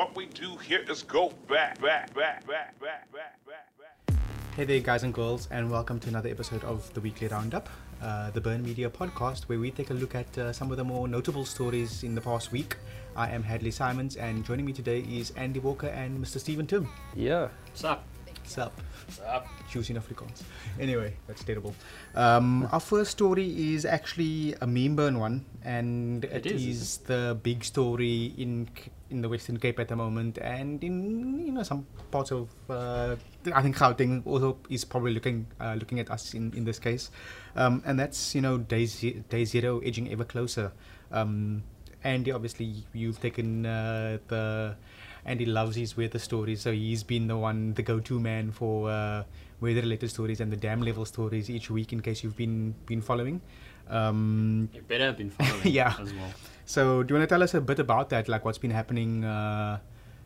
what we do here is go back, back, back, back, back, back, back, back. Hey there, guys and girls, and welcome to another episode of the Weekly Roundup, uh, the Burn Media podcast, where we take a look at uh, some of the more notable stories in the past week. I am Hadlee Simons, and joining me today is Andy Walker and Mr. Stephen Timm. Yeah. What's up? Sup? What's up? Choosing Afrikaans. Anyway, that's terrible. Um, our first story is actually a meme burn one, and It it is, is, the big story in in the Western Cape at the moment, and in you know some parts of uh, I think Gauteng also is probably looking uh, looking at us in, in this case, um, and that's you know day ze- day zero edging ever closer. Um, Andy, obviously, you've taken uh, the Andy loves his weather stories, so he's been the one, the go-to man for uh, weather-related stories and the dam level stories each week. In case you've been been following, um, You better have been following Yeah. as well. so do you want to tell us a bit about that, like what's been happening, uh,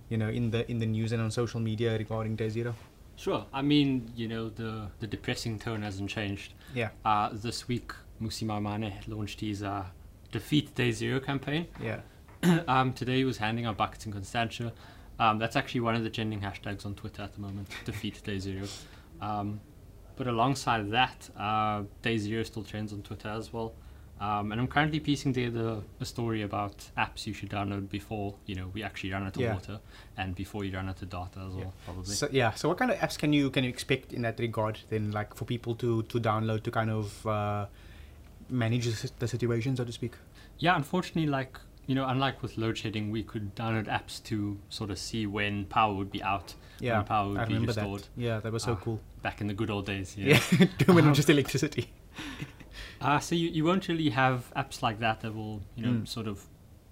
you know, in the in the news and on social media regarding Day Zero? Sure. I mean, you know, the the depressing tone hasn't changed. Yeah, Uh, this week, Mmusi Maimane launched his uh, Defeat Day Zero campaign. yeah, um, today was handing out buckets in Constantia. Um, that's actually one of the trending hashtags on Twitter at the moment, Defeat Day Zero. Um, but alongside that, uh, Day Zero still trends on Twitter as well. Um, and I'm currently piecing together a story about apps you should download before you know we actually run out of Yeah. water and before you run out of data as well, probably. So yeah, so what kind of apps can you can you expect in that regard? Then, like for people to to download to kind of uh, manage the situation, so to speak. Yeah, unfortunately, like you know, unlike with load shedding, we could download apps to sort of see when power would be out, Yeah, when power would I be remember restored. that. Yeah, that was so Ah, cool. Back in the good old days. Yeah, when it was just electricity. Uh, so you, you won't really have apps like that that will you know Mm. sort of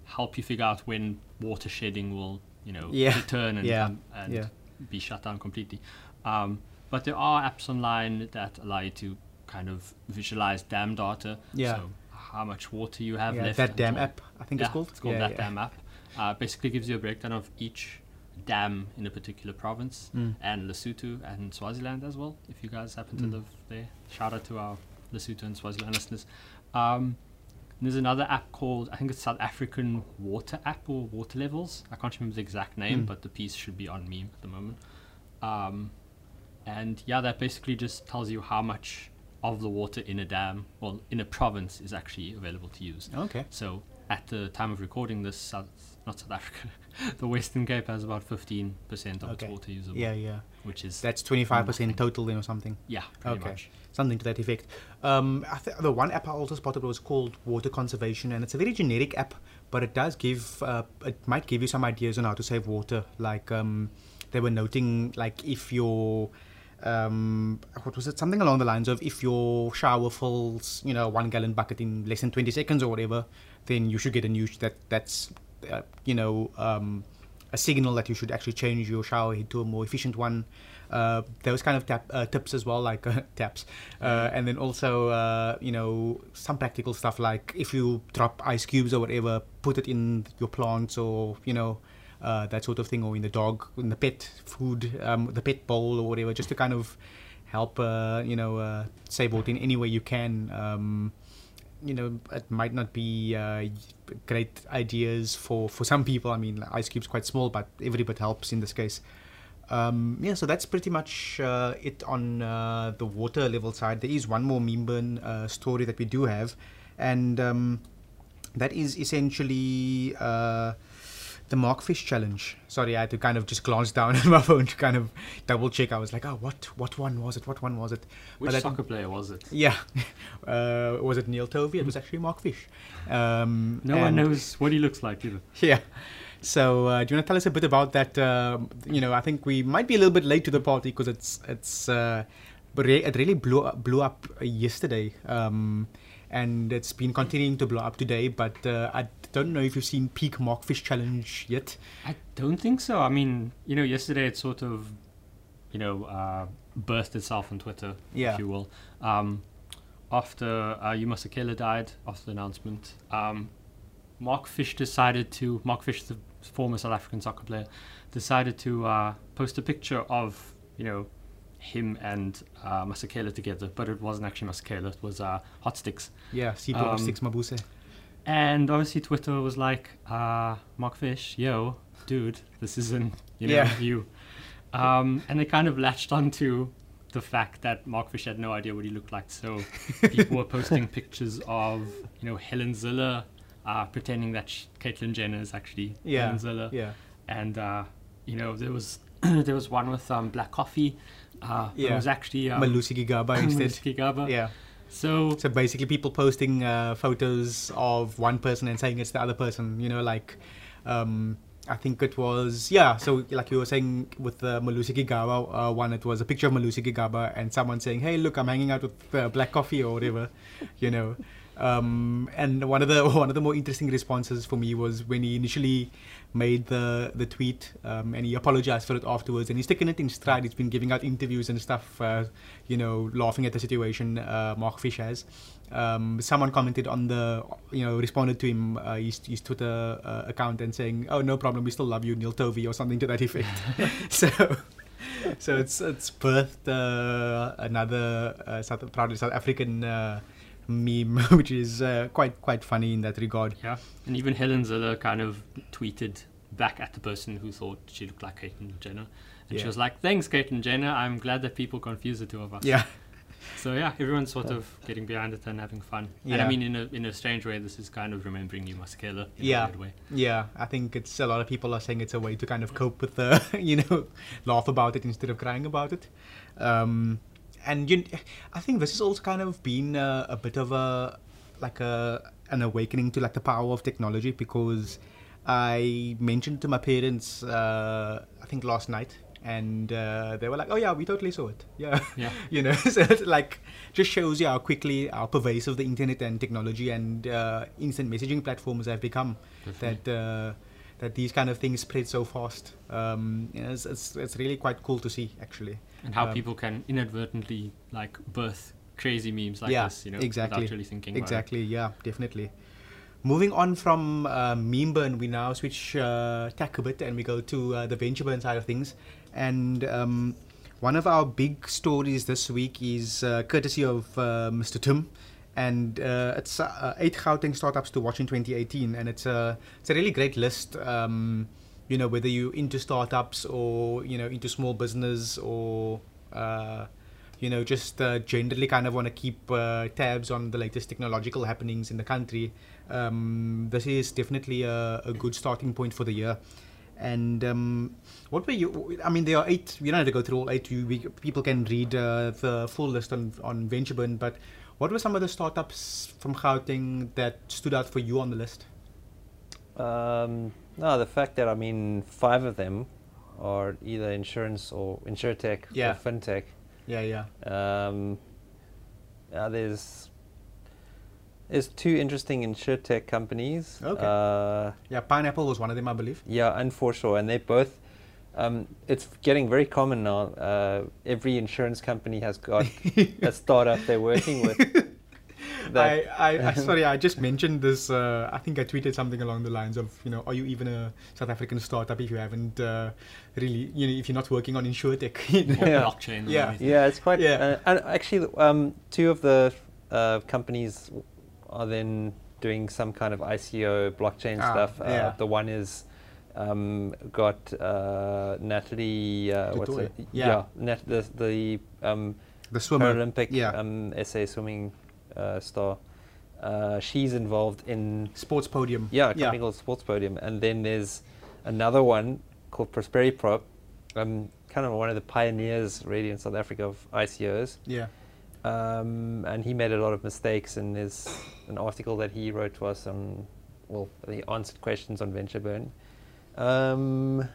help you figure out when water shedding will you know Yeah, return and yeah, come and yeah. be shut down completely. Um, but there are apps online that allow you to kind of visualize dam data. Yeah. So how much water you have Yeah, left. that damn app, I think yeah, it's called. It's called yeah, that dam app. Uh, basically gives you a breakdown of each dam in a particular province Mm. and Lesotho and Swaziland as well. If you guys happen to Mm. live there, shout out to our Lesotho and Swaziland listeners. Um, there's another app called I think it's South African Water App or Water Levels. I can't remember the exact name, Mm. but the piece should be on meme at the moment. Um, and yeah, that basically just tells you how much of the water in a dam, well, in a province, is actually available to use. Okay. So at the time of recording this, South, not South Africa, the Western Cape has about 15% of Okay. its water usable, Yeah, yeah. which is, That's twenty five percent Nothing. total, then, or something. yeah, Okay. much. Something to that effect. Um, I th- the one app I also spotted was called Water Conservation, and it's a very generic app, but it does give, uh, it might give you some ideas on how to save water. Like um, they were noting, like if your, um, what was it? Something along the lines of if your shower fills, you know, one gallon bucket in less than twenty seconds or whatever, then you should get a new sh- that that's, uh, you know, um, a signal that you should actually change your shower head to a more efficient one. Uh, those kind of tap, uh, tips as well, like uh, taps, uh, and then also uh, you know some practical stuff like if you drop ice cubes or whatever, put it in your plants or you know uh, that sort of thing, or in the dog, in the pet food, um, the pet bowl or whatever, just to kind of help uh, you know uh, save water in any way you can. Um, you know, it might not be uh, great ideas for, for some people. I mean, ice cube's quite small, but every bit helps in this case. Um, yeah, so that's pretty much uh, it on uh, the water level side. There is one more meme burn uh, story that we do have, and um, that is essentially uh, the Markfish challenge. Sorry, I had to kind of just glance down at my phone to kind of double check. I was like, oh, what what one was it? What one was it? Which that- soccer player was it? yeah. Uh, was it Neil Tovey? It was actually Mark Fish. Um, No one knows what he looks like either. Yeah. So, uh, do you want to tell us a bit about that? Um you know, I think we might be a little bit late to the party because it's it's uh, but it really blew up, blew up yesterday, um, and it's been continuing to blow up today. But uh, I don't know if you've seen Peak Markfish Challenge yet. I don't think so. I mean, you know, yesterday it sort of, you know, uh, burst itself on Twitter, Yeah. if you will. Um, after uh, Hugh Masekela died, after the announcement, um, Mark Fish decided to, Mark Fish, the former South African soccer player, decided to uh, post a picture of, you know, him and uh, Masekela together, but it wasn't actually Masekela, it was uh, Hotstix. Yeah, Sipho Um, Six Mabuse. And obviously Twitter was like, uh, Mark Fish, yo, dude, this isn't you know Yeah. you. Um, and they kind of latched onto the fact that Mark Fisher had no idea what he looked like. So people were posting pictures of you know Helen Zille uh, pretending that sh Caitlyn Jenner is actually Yeah. Helen Zille Yeah. and uh, you know there was there was one with um, black coffee. Uh, yeah. It was actually um, Malusi Gigaba instead. Malusi Gigaba. Yeah. So So basically, people posting uh, photos of one person and saying it's the other person. You know, like um, I think it was yeah. So like you were saying with the Malusi Gigaba uh, one, it was a picture of Malusi Gigaba and someone saying, "Hey, look, I'm hanging out with uh, Black Coffee or whatever," you know. Um, and one of the one of the more interesting responses for me was when he initially made the the tweet um, and he apologized for it afterwards and he's taken it in stride. He's been giving out interviews and stuff, uh, you know, laughing at the situation. Uh, Mark Fish has. Um, someone commented on the, you know, responded to him uh, his, his Twitter uh, account and saying, "Oh, no problem, we still love you, Neil Tovey," or something to that effect. so. So it's it's birthed uh, another uh, South, proudly South African uh, meme, which is uh, quite quite funny in that regard. yeah, and even Helen Zille kind of tweeted back at the person who thought she looked like Caitlyn Jenner, and she was like, "Thanks, Caitlyn Jenner. I'm glad that people confuse the two of us." Yeah, So yeah, everyone's sort of getting behind it and having fun. Yeah. And I mean, in a in a strange way, this is kind of remembering you, Masekela. In Yeah. A weird way. yeah. I think it's a lot of people are saying it's a way to kind of cope with the, you know, laugh about it instead of crying about it. Um, and you, I think this has also kind of been a, a bit of a like a an awakening to like the power of technology because I mentioned to my parents, uh, I think last night, and uh, they were like, "Oh yeah, we totally saw it. Yeah, Yeah. you know." so it like just shows you how quickly, how pervasive the internet and technology and uh, instant messaging platforms have become. That uh, that these kind of things spread so fast. Um, you know, it's, it's it's really quite cool to see actually. And how Um, people can inadvertently like birth crazy memes like yeah, this, you know, exactly. without really thinking about it. Exactly, yeah, definitely. Moving on from uh, meme burn, we now switch uh, tack a bit and we go to uh, the venture burn side of things. And um, one of our big stories this week is uh, courtesy of uh, Mr. Timm. And uh, it's uh, eight Gauteng startups to watch in 2018, and it's a it's a really great list. Um, you know, whether you're into startups or you know into small business or uh, you know just uh, generally kind of want to keep uh, tabs on the latest technological happenings in the country um, this is definitely a, a good starting point for the year. And um, what were you i mean there are eight you don't have to go through all eight you, we, people can read uh, the full list on, on ventureburn but what were some of the startups from Gauteng that stood out for you on the list Um, no, the fact that I mean five of them are either insurance or insurtech Yeah. or fintech. yeah yeah Um, uh, there's there's two interesting insurtech companies. Okay. Uh, yeah pineapple was one of them i believe yeah, and Foreshore, and they both. Um, it's getting very common now. Uh, every insurance company has got a startup they're working with. I, I, I sorry, I just mentioned this. Uh, I think I tweeted something along the lines of, you know, are you even a South African startup if you haven't uh, really, you know, if you're not working on insurtech? You know? Or Yeah. blockchain. Yeah. everything. Yeah, it's quite. Yeah. Uh, and actually, um, two of the uh, companies are then doing some kind of ICO blockchain Ah, stuff. Uh, yeah. The one is um, got uh, Natalie. Uh, what's du Toit. it? Yeah. Nat, the the um, The swimmer. Paralympic Yeah. um, SA swimming uh, star. Uh, she's involved in Sports podium. yeah, a company called Sports Podium, and then there's another one called Prosperi Prop. Um, kind of one of the pioneers, really, in South Africa of ICOs. Yeah. Um, and he made a lot of mistakes, and there's an article that he wrote to us on, well, he answered questions on VentureBurn. Um,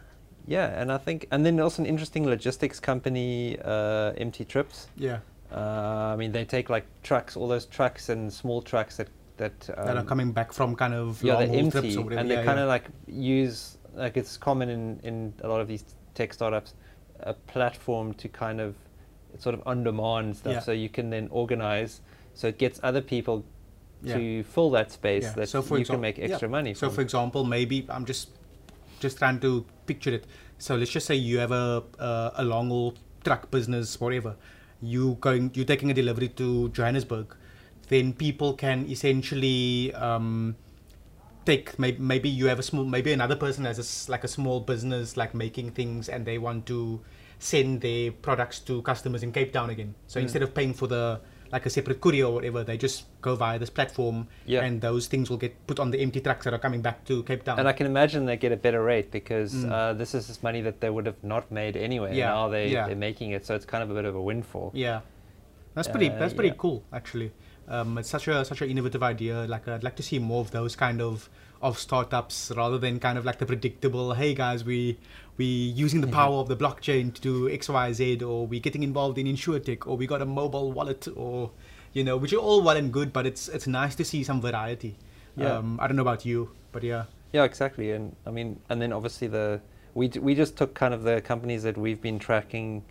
yeah, and I think, and then also an interesting logistics company, uh, MT Trips. Yeah. Uh, I mean, they take like trucks, all those trucks and small trucks that that, um, that are coming back from kind of yeah, long haul trips empty, or whatever. and they yeah, kind of like use like it's common in in a lot of these tech startups, a platform to kind of sort of on demand stuff, so you can then organize, so it gets other people to fill that space that So for you can make extra money. So from. for example, maybe I'm just just trying to picture it. So let's just say you have a uh, a long haul truck business, whatever. You going you're taking a delivery to Johannesburg, then people can essentially um, take maybe, maybe you have a small maybe another person has a like a small business like making things and they want to send their products to customers in Cape Town again. So Mm. instead of paying for the like a separate courier or whatever, they just go via this platform Yeah. and those things will get put on the empty trucks that are coming back to Cape Town. And I can imagine they get a better rate because Mm. uh, this is this money that they would have not made anyway. Yeah, Now they, yeah. they're making it, so it's kind of a bit of a windfall. Yeah, that's pretty. Uh, that's pretty yeah. cool, actually. Um, it's such a such an innovative idea. Like I'd like to see more of those kind of of startups rather than kind of like the predictable. Hey guys, we we using the Mm-hmm. power of the blockchain to do X Y Z, or we getting involved in insurtech, or we got a mobile wallet, or you know, which are all well and good, but it's it's nice to see some variety. Yeah. Um, I don't know about you, but yeah. Yeah, exactly. And I mean, and then obviously the we d- we just took kind of the companies that we've been tracking.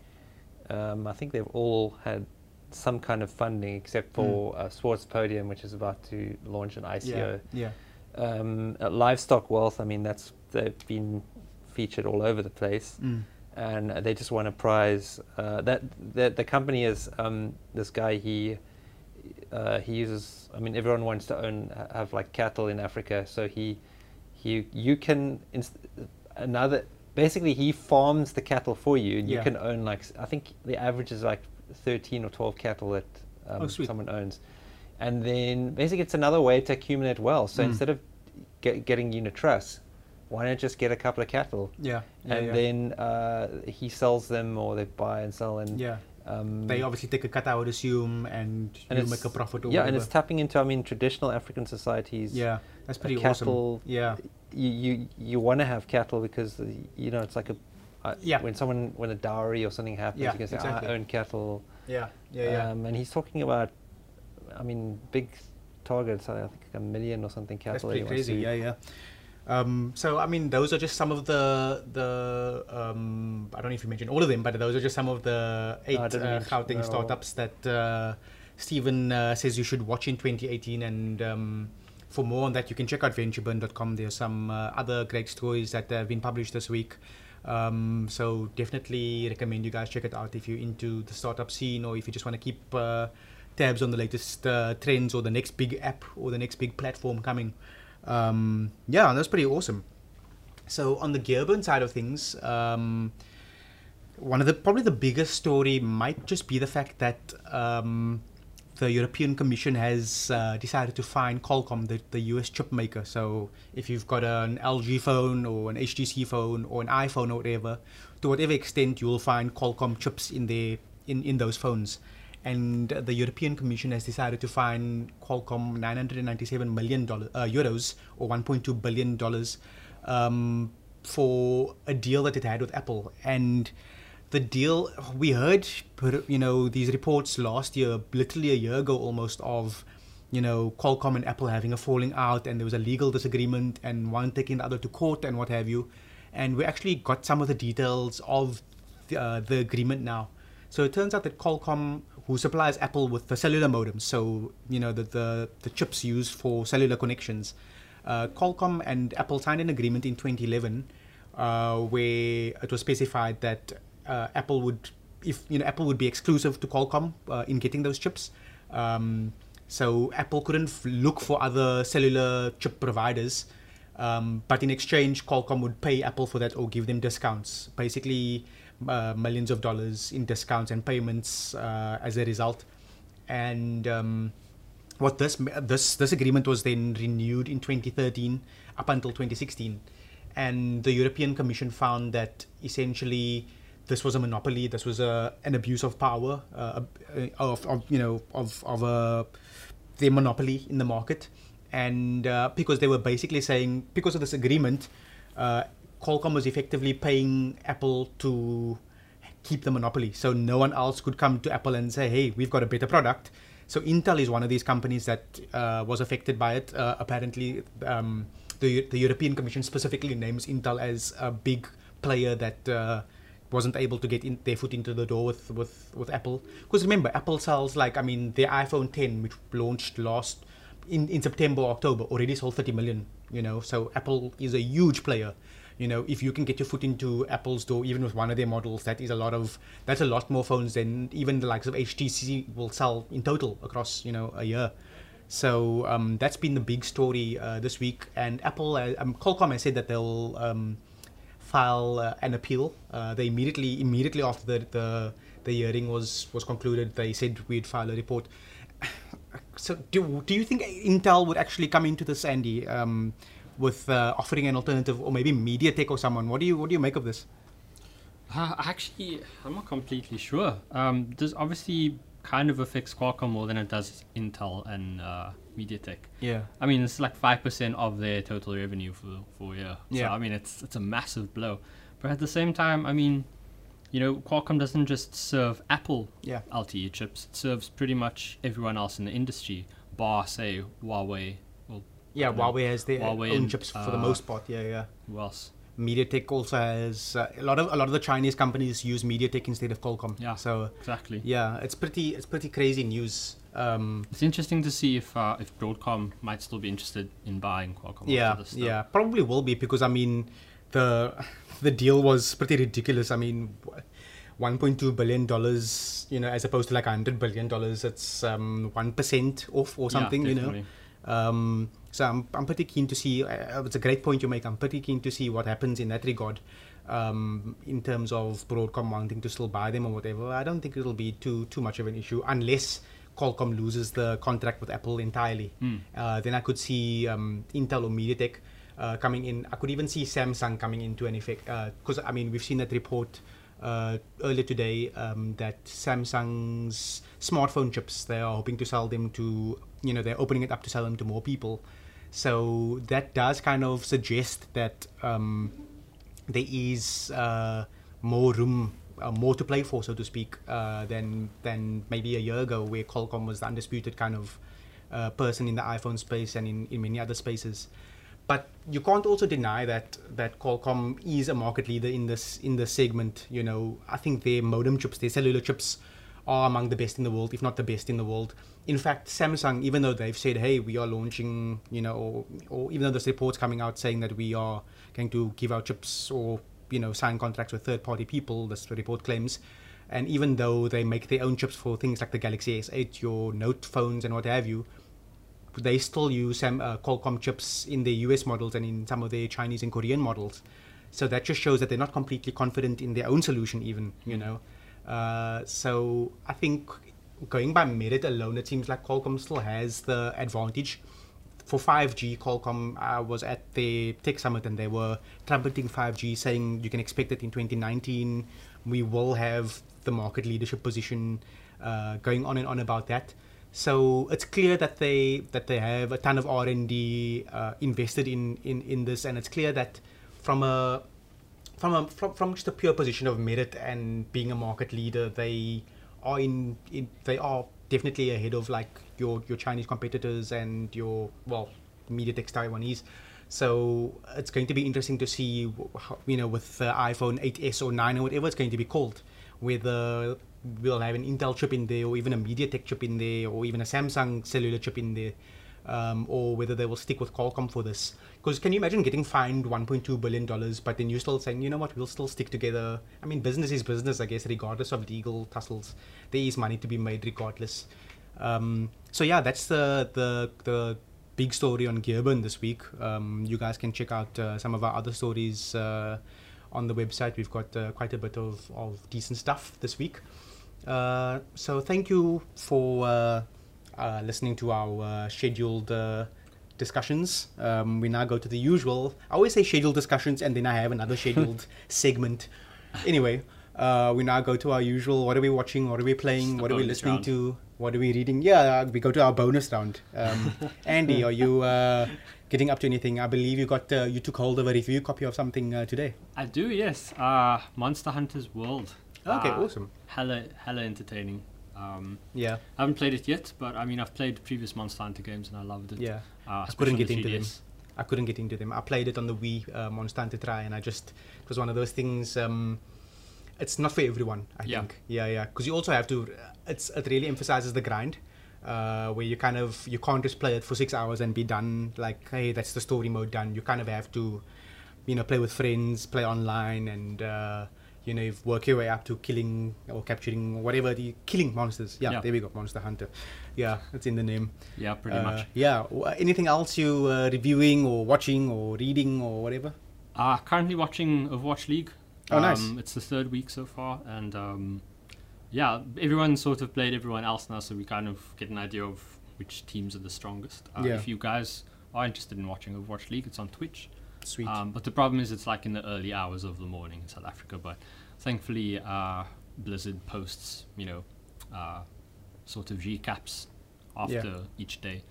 Um, I think they've all had some kind of funding, except for uh, Sports Podium, which is about to launch an ICO. Yeah. Um, uh, livestock Wealth. I mean, that's they've been featured all over the place. Mm. and they just won a prize. Uh, that the, the company is um, this guy. He uh, he uses. I mean, everyone wants to own have like cattle in Africa, so he he you can inst- another. Basically, he farms the cattle for you, and you can own like i think the average is like thirteen or twelve cattle that um, Oh, someone owns, and then basically it's another way to accumulate wealth. So Mm. instead of get, getting unit trusts, why not just get a couple of cattle? Yeah. Yeah. and yeah. then uh, he sells them or they buy and sell and yeah. um, They obviously take a cut, I would assume, and, and you make a profit. Or yeah whatever. and it's tapping into I mean traditional African societies Yeah, that's pretty cattle awesome. Yeah, you you, you want to have cattle because you know it's like a uh, Yeah. when someone when a dowry or something happens Yeah, you can say exactly. I own cattle yeah, yeah, yeah. um, and he's talking about I mean big targets I think a million or something cattle. that's pretty crazy. Yeah, yeah. Um, so I mean, those are just some of the the um, I don't know if you mentioned all of them, but those are just some of the eight uh, Gauteng them startups that uh, Stephen uh, says you should watch in 2018. And um, for more on that, you can check out ventureburn.com. There are some uh, other great stories that have been published this week. Um, so definitely recommend you guys check it out if you're into the startup scene or if you just want to keep uh, tabs on the latest uh, trends or the next big app or the next big platform coming. Um, yeah, that's pretty awesome. So on the Gearburn side of things, um, one of the probably the biggest story might just be the fact that um, the European Commission has uh, decided to fine Qualcomm, the, the US chip maker. So if you've got an LG phone or an HTC phone or an iPhone or whatever, to whatever extent you will find Qualcomm chips in there in, in those phones. And the European Commission has decided to fine Qualcomm 997 million uh, euros or 1.2 billion dollars um, for a deal that it had with Apple. And the deal we heard, you know, these reports last year, literally a year ago almost, of you know Qualcomm and Apple having a falling out, and there was a legal disagreement, and one taking the other to court, and what have you. And we actually got some of the details of the, uh, the agreement now. So it turns out that Qualcomm, who supplies Apple with the cellular modems, so you know the the, the chips used for cellular connections, uh, Qualcomm and Apple signed an agreement in 2011 uh, where it was specified that uh, Apple would, if you know, Apple would be exclusive to Qualcomm uh, in getting those chips. Um, so Apple couldn't f- look for other cellular chip providers, um, but in exchange, Qualcomm would pay Apple for that or give them discounts, basically uh, millions of dollars in discounts and payments uh, as a result. And um, what this this this agreement was then renewed in 2013 up until 2016 and the European Commission found that essentially this was a monopoly this was a an abuse of power uh, of, of you know of of a their monopoly in the market. And uh, because they were basically saying because of this agreement uh, Qualcomm was effectively paying Apple to keep the monopoly. So no one else could come to Apple and say hey we've got a better product. So Intel is one of these companies that uh, was affected by it. Uh, apparently, um, the the European Commission specifically names Intel as a big player that uh, wasn't able to get in, their foot into the door with with, with Apple. Because remember, Apple sells like I mean their iPhone 10, which launched last in, in September October, already sold 30 million. You know, so Apple is a huge player you know if you can get your foot into apple's door even with one of their models that is a lot of that's a lot more phones than even the likes of htc will sell in total across you know a year So um, that's been the big story uh, this week. And Apple, uh, um, Qualcomm has said that they'll um, file uh, an appeal. Uh, they immediately, immediately after the, the the hearing was was concluded, they said we'd file a report. So do do you think Intel would actually come into this, Andy, um, with uh, offering an alternative, or maybe MediaTek or someone? What do you what do you make of this? Uh, actually, I'm not completely sure. Um, this obviously kind of affects Qualcomm more than it does Intel and uh, MediaTek. Yeah. I mean, it's like five percent of their total revenue for for a year. Yeah. So I mean, it's it's a massive blow. But at the same time, I mean, you know, Qualcomm doesn't just serve Apple Yeah. LTE chips. It serves pretty much everyone else in the industry, bar say Huawei. Well, Yeah, I don't know, Huawei has their Huawei own and, chips for the uh, most part. Yeah, yeah. Who else? MediaTek also has uh, a lot of a lot of the Chinese companies use MediaTek instead of Qualcomm. Yeah. So Exactly. yeah, it's pretty it's pretty crazy news. Um, It's interesting to see if uh, if Broadcom might still be interested in buying Qualcomm. yeah, yeah, probably will be because I mean, the the deal was pretty ridiculous. I mean, one point two billion dollars, you know, as opposed to like hundred billion dollars. It's um one percent off or Yeah, something, you know. Um, so I'm, I'm pretty keen to see. Uh, it's a great point you make. I'm pretty keen to see what happens in that regard. Um, in terms of Broadcom wanting to still buy them or whatever, I don't think it'll be too too much of an issue unless Qualcomm loses the contract with Apple entirely. Hmm. Uh, then I could see um, Intel or MediaTek uh, coming in. I could even see Samsung coming into an effect because I mean we've seen that report uh, earlier today um, that Samsung's smartphone chips they are hoping to sell them to you know they're opening it up to sell them to more people. So that does kind of suggest that um, there is uh, more room, uh, more to play for, so to speak, uh, than than maybe a year ago, where Qualcomm was the undisputed kind of uh, person in the iPhone space and in, in many other spaces. But you can't also deny that that Qualcomm is a market leader in this in this segment. You know, I think their modem chips, their cellular chips, are among the best in the world, if not the best in the world. In fact, Samsung, even though they've said, "Hey, we are launching," you know, or, or even though there's reports coming out saying that we are going to give our chips or you know sign contracts with third-party people, this report claims. And even though they make their own chips for things like the Galaxy S8, your Note phones, and what have you, they still use Sam, uh, Qualcomm chips in their US models and in some of their Chinese and Korean models. So that just shows that they're not completely confident in their own solution, even you know. Uh, so I think going by merit alone, it seems like Qualcomm still has the advantage. For 5G, Qualcomm uh, was at the Tech Summit and they were trumpeting 5G, saying you can expect it in 2019. We will have the market leadership position, uh, going on and on about that. So it's clear that they that they have a ton of R and D uh, invested in, in in this, and it's clear that from a from a from, from just a pure position of merit and being a market leader, they are in, in they are definitely ahead of like your your Chinese competitors and your well MediaTek Taiwanese. So it's going to be interesting to see, you know, with the iPhone 8s or 9 or whatever it's going to be called, whether we'll have an Intel chip in there or even a MediaTek chip in there or even a Samsung cellular chip in there. Um, or whether they will stick with Qualcomm for this. Because can you imagine getting fined 1.2 billion dollars, but then you're still saying, you know what, we'll still stick together. I mean, business is business, I guess, regardless of legal tussles. There is money to be made regardless. Um, so yeah, that's the the the big story on Gearburn this week. Um, you guys can check out uh, some of our other stories uh, on the website. We've got uh, quite a bit of, of decent stuff this week. Uh, so thank you for uh, uh, listening to our uh, scheduled uh, discussions. Um, we now go to the usual. I always say scheduled discussions, and then I have another scheduled segment. Anyway, uh, we now go to our usual. What are we watching? What are we playing? What are we listening round. to? What are we reading? Yeah, uh, we go to our bonus round. Um, Andy, are you uh, getting up to anything? I believe you got uh, you took hold of a review copy of something uh, today. I do, yes. Uh, Monster Hunter's World. Okay, Uh, awesome. Hella, hella entertaining. Um, Yeah, I haven't played it yet, but I mean, I've played previous Monster Hunter games and I loved it. yeah. Uh, I couldn't get into the them. I couldn't get into them. I played it on the Wii uh, Monster Hunter Tri, and I just it was one of those things. Um, it's not for everyone. I Yeah. think. Yeah, yeah. Because you also have to. It's it really emphasizes the grind, uh, where you kind of you can't just play it for six hours and be done. Like, hey, that's the story mode done. You kind of have to, you know, play with friends, play online, and uh, you know, you work your way up to killing or capturing whatever the killing monsters. Yeah, Yeah. there we go, Monster Hunter. Yeah, it's in the name. Yeah, pretty Uh, much. Yeah. Anything else you uh, reviewing or watching or reading or whatever? Uh, currently watching Overwatch League. Oh, nice. Um, it's the third week so far, and um, yeah, everyone sort of played everyone else now, so we kind of get an idea of which teams are the strongest. Uh, Yeah. If you guys are interested in watching Overwatch League, it's on Twitch. Sweet. Um, but the problem is, it's like in the early hours of the morning in South Africa. But thankfully, uh, Blizzard posts, you know, uh, sort of recaps after each day.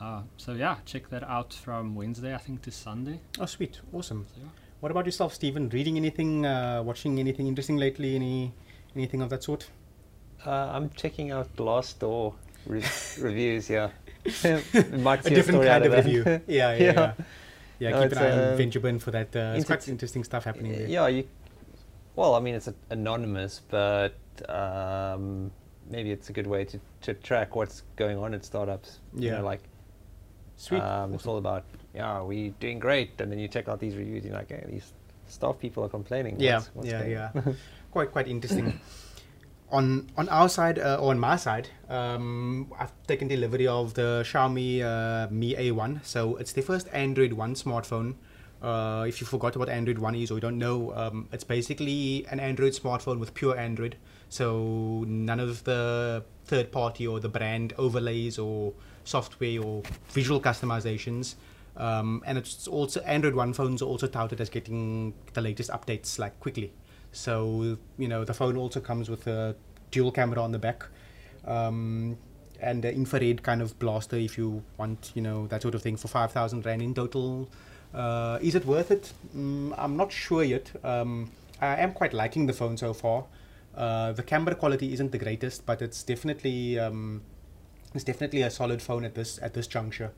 Uh, so yeah, check that out from Wednesday, I think, to Sunday. oh, sweet. Awesome. So, yeah. What about yourself, Stephen? Reading anything? Uh, watching anything interesting lately? Any anything of that sort? Uh, I'm checking out Glassdoor re- reviews. Yeah, might A see different story out kind of that. review. Yeah, yeah, Yeah. yeah. Yeah, No, keep an eye on um, Venture for that. Uh, it's quite interesting stuff happening there. Yeah, you. Well, I mean, it's a, anonymous, but um, maybe it's a good way to, to track what's going on at startups. You Yeah. know, like Sweet. um, it's all about yeah, we're doing great, and then you check out these reviews, you're like, hey, these staff people are complaining. yeah, What's- what's yeah, yeah. quite, quite interesting. on on our side, uh, or on my side, um, I've taken delivery of the Xiaomi uh, Mi A1. So it's the first Android One smartphone. Uh, if you forgot what Android One is or you don't know, um, it's basically an Android smartphone with pure Android. So none of the third party or the brand overlays or software or visual customizations. Um, and it's also Android One phones are also touted as getting the latest updates like quickly. So you know the phone also comes with a dual camera on the back, um, and an infrared kind of blaster if you want you know that sort of thing for five thousand rand in total. Uh, is it worth it? Mm, I'm not sure yet. Um, I am quite liking the phone so far. Uh, the camera quality isn't the greatest, but it's definitely um, it's definitely a solid phone at this at this juncture.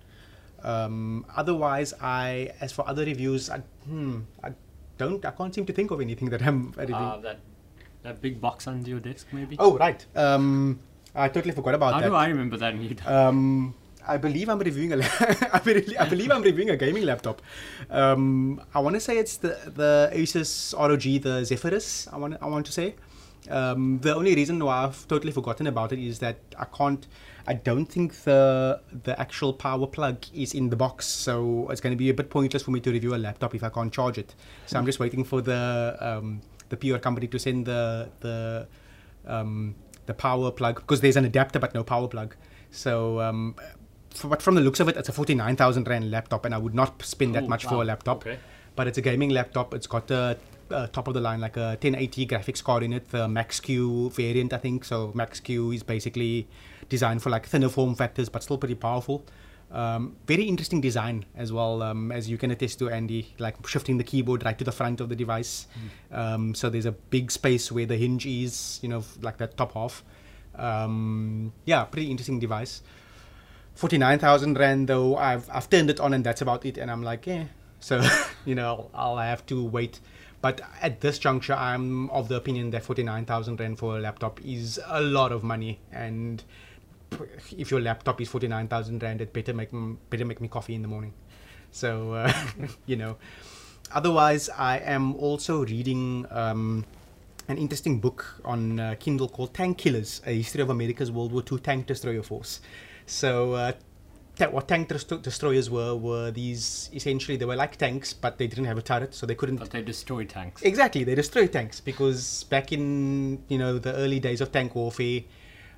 Um, otherwise, I as for other reviews, I, hmm, I don't I can't seem to think of anything that I'm reviewing. Uh, that that big box under your desk, maybe. oh right, um, I totally forgot about How that. do I remember that? And you don't? Um, I believe I'm reviewing a. La- I, believe, I believe I'm reviewing a gaming laptop. Um, I want to say it's the the Asus ROG, the Zephyrus. I want I want to say. Um, the only reason why I've totally forgotten about it is that I can't. I don't think the the actual power plug is in the box, so it's going to be a bit pointless for me to review a laptop if I can't charge it. So I'm just waiting for the um, the PR company to send the the um, the power plug because there's an adapter but no power plug. So, um, f but from the looks of it, it's a forty nine thousand rand laptop, and I would not spend that much for a laptop. Okay. But it's a gaming laptop. It's got a uh, top of the line like a 1080 graphics card in it, the Max Q variant, I think. So Max Q is basically designed for like thinner form factors, but still pretty powerful. Um, very interesting design as well, um, as you can attest to, Andy. Like shifting the keyboard right to the front of the device. Um, so there's a big space where the hinge is, you know, like that top half. Um, yeah, pretty interesting device. 49,000 Rand though, I've, I've turned it on and that's about it. And I'm like, yeah. So, you know, I'll, I'll have to wait. But at this juncture, I'm of the opinion that 49,000 Rand for a laptop is a lot of money. And if your laptop is 49,000 Rand, it better make, better make me coffee in the morning. So, uh, you know. Otherwise, I am also reading um, an interesting book on uh, Kindle called Tank Killers, a history of America's World War II tank destroyer force. So, uh, what tank dest- destroyers were were these essentially they were like tanks, but they didn't have a turret, so they couldn't. But they destroy tanks. Exactly, they destroy tanks because back in you know the early days of tank warfare,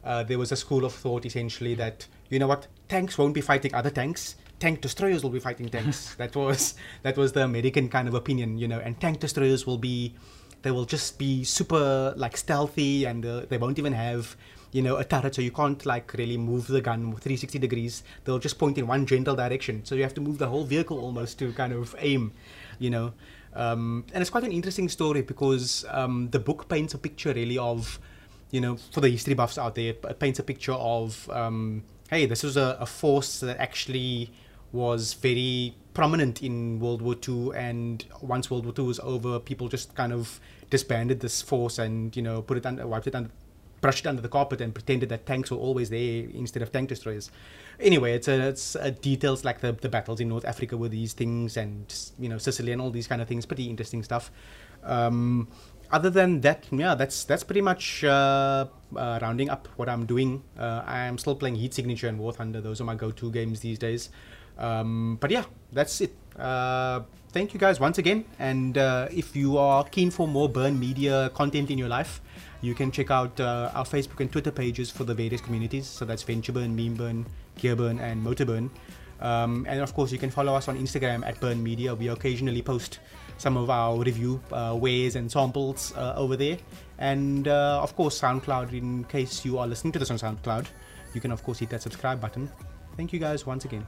uh, there was a school of thought essentially that you know what tanks won't be fighting other tanks. Tank destroyers will be fighting tanks. that was that was the American kind of opinion, you know. And tank destroyers will be, they will just be super like stealthy, and uh, they won't even have, you know, a turret, so you can't like really move the gun 360 degrees. They'll just point in one general direction, so you have to move the whole vehicle almost to kind of aim, you know. Um, and it's quite an interesting story because um, the book paints a picture really of, you know, for the history buffs out there, it paints a picture of, um, hey, this was a, a force that actually was very prominent in World War II, and once World War II was over, people just kind of disbanded this force and you know put it under, wiped it under, brushed under the carpet, and pretended that tanks were always there instead of tank destroyers. Anyway, it's a, it's a details like the, the battles in North Africa with these things, and you know Sicily and all these kind of things. Pretty interesting stuff. Um, other than that, yeah, that's that's pretty much uh, uh, rounding up what I'm doing. Uh, I am still playing Heat Signature and War Thunder. Those are my go-to games these days. Um, but yeah, that's it. Uh, thank you guys once again. And uh, if you are keen for more Burn Media content in your life, you can check out uh, our Facebook and Twitter pages for the various communities. So that's Venture Burn, Meme Burn, Gear Burn, and Motor Burn. Um, and of course, you can follow us on Instagram at Burn Media. We occasionally post some of our review uh, ways and samples uh, over there. And uh, of course, SoundCloud, in case you are listening to this on SoundCloud, you can of course hit that subscribe button. Thank you guys once again.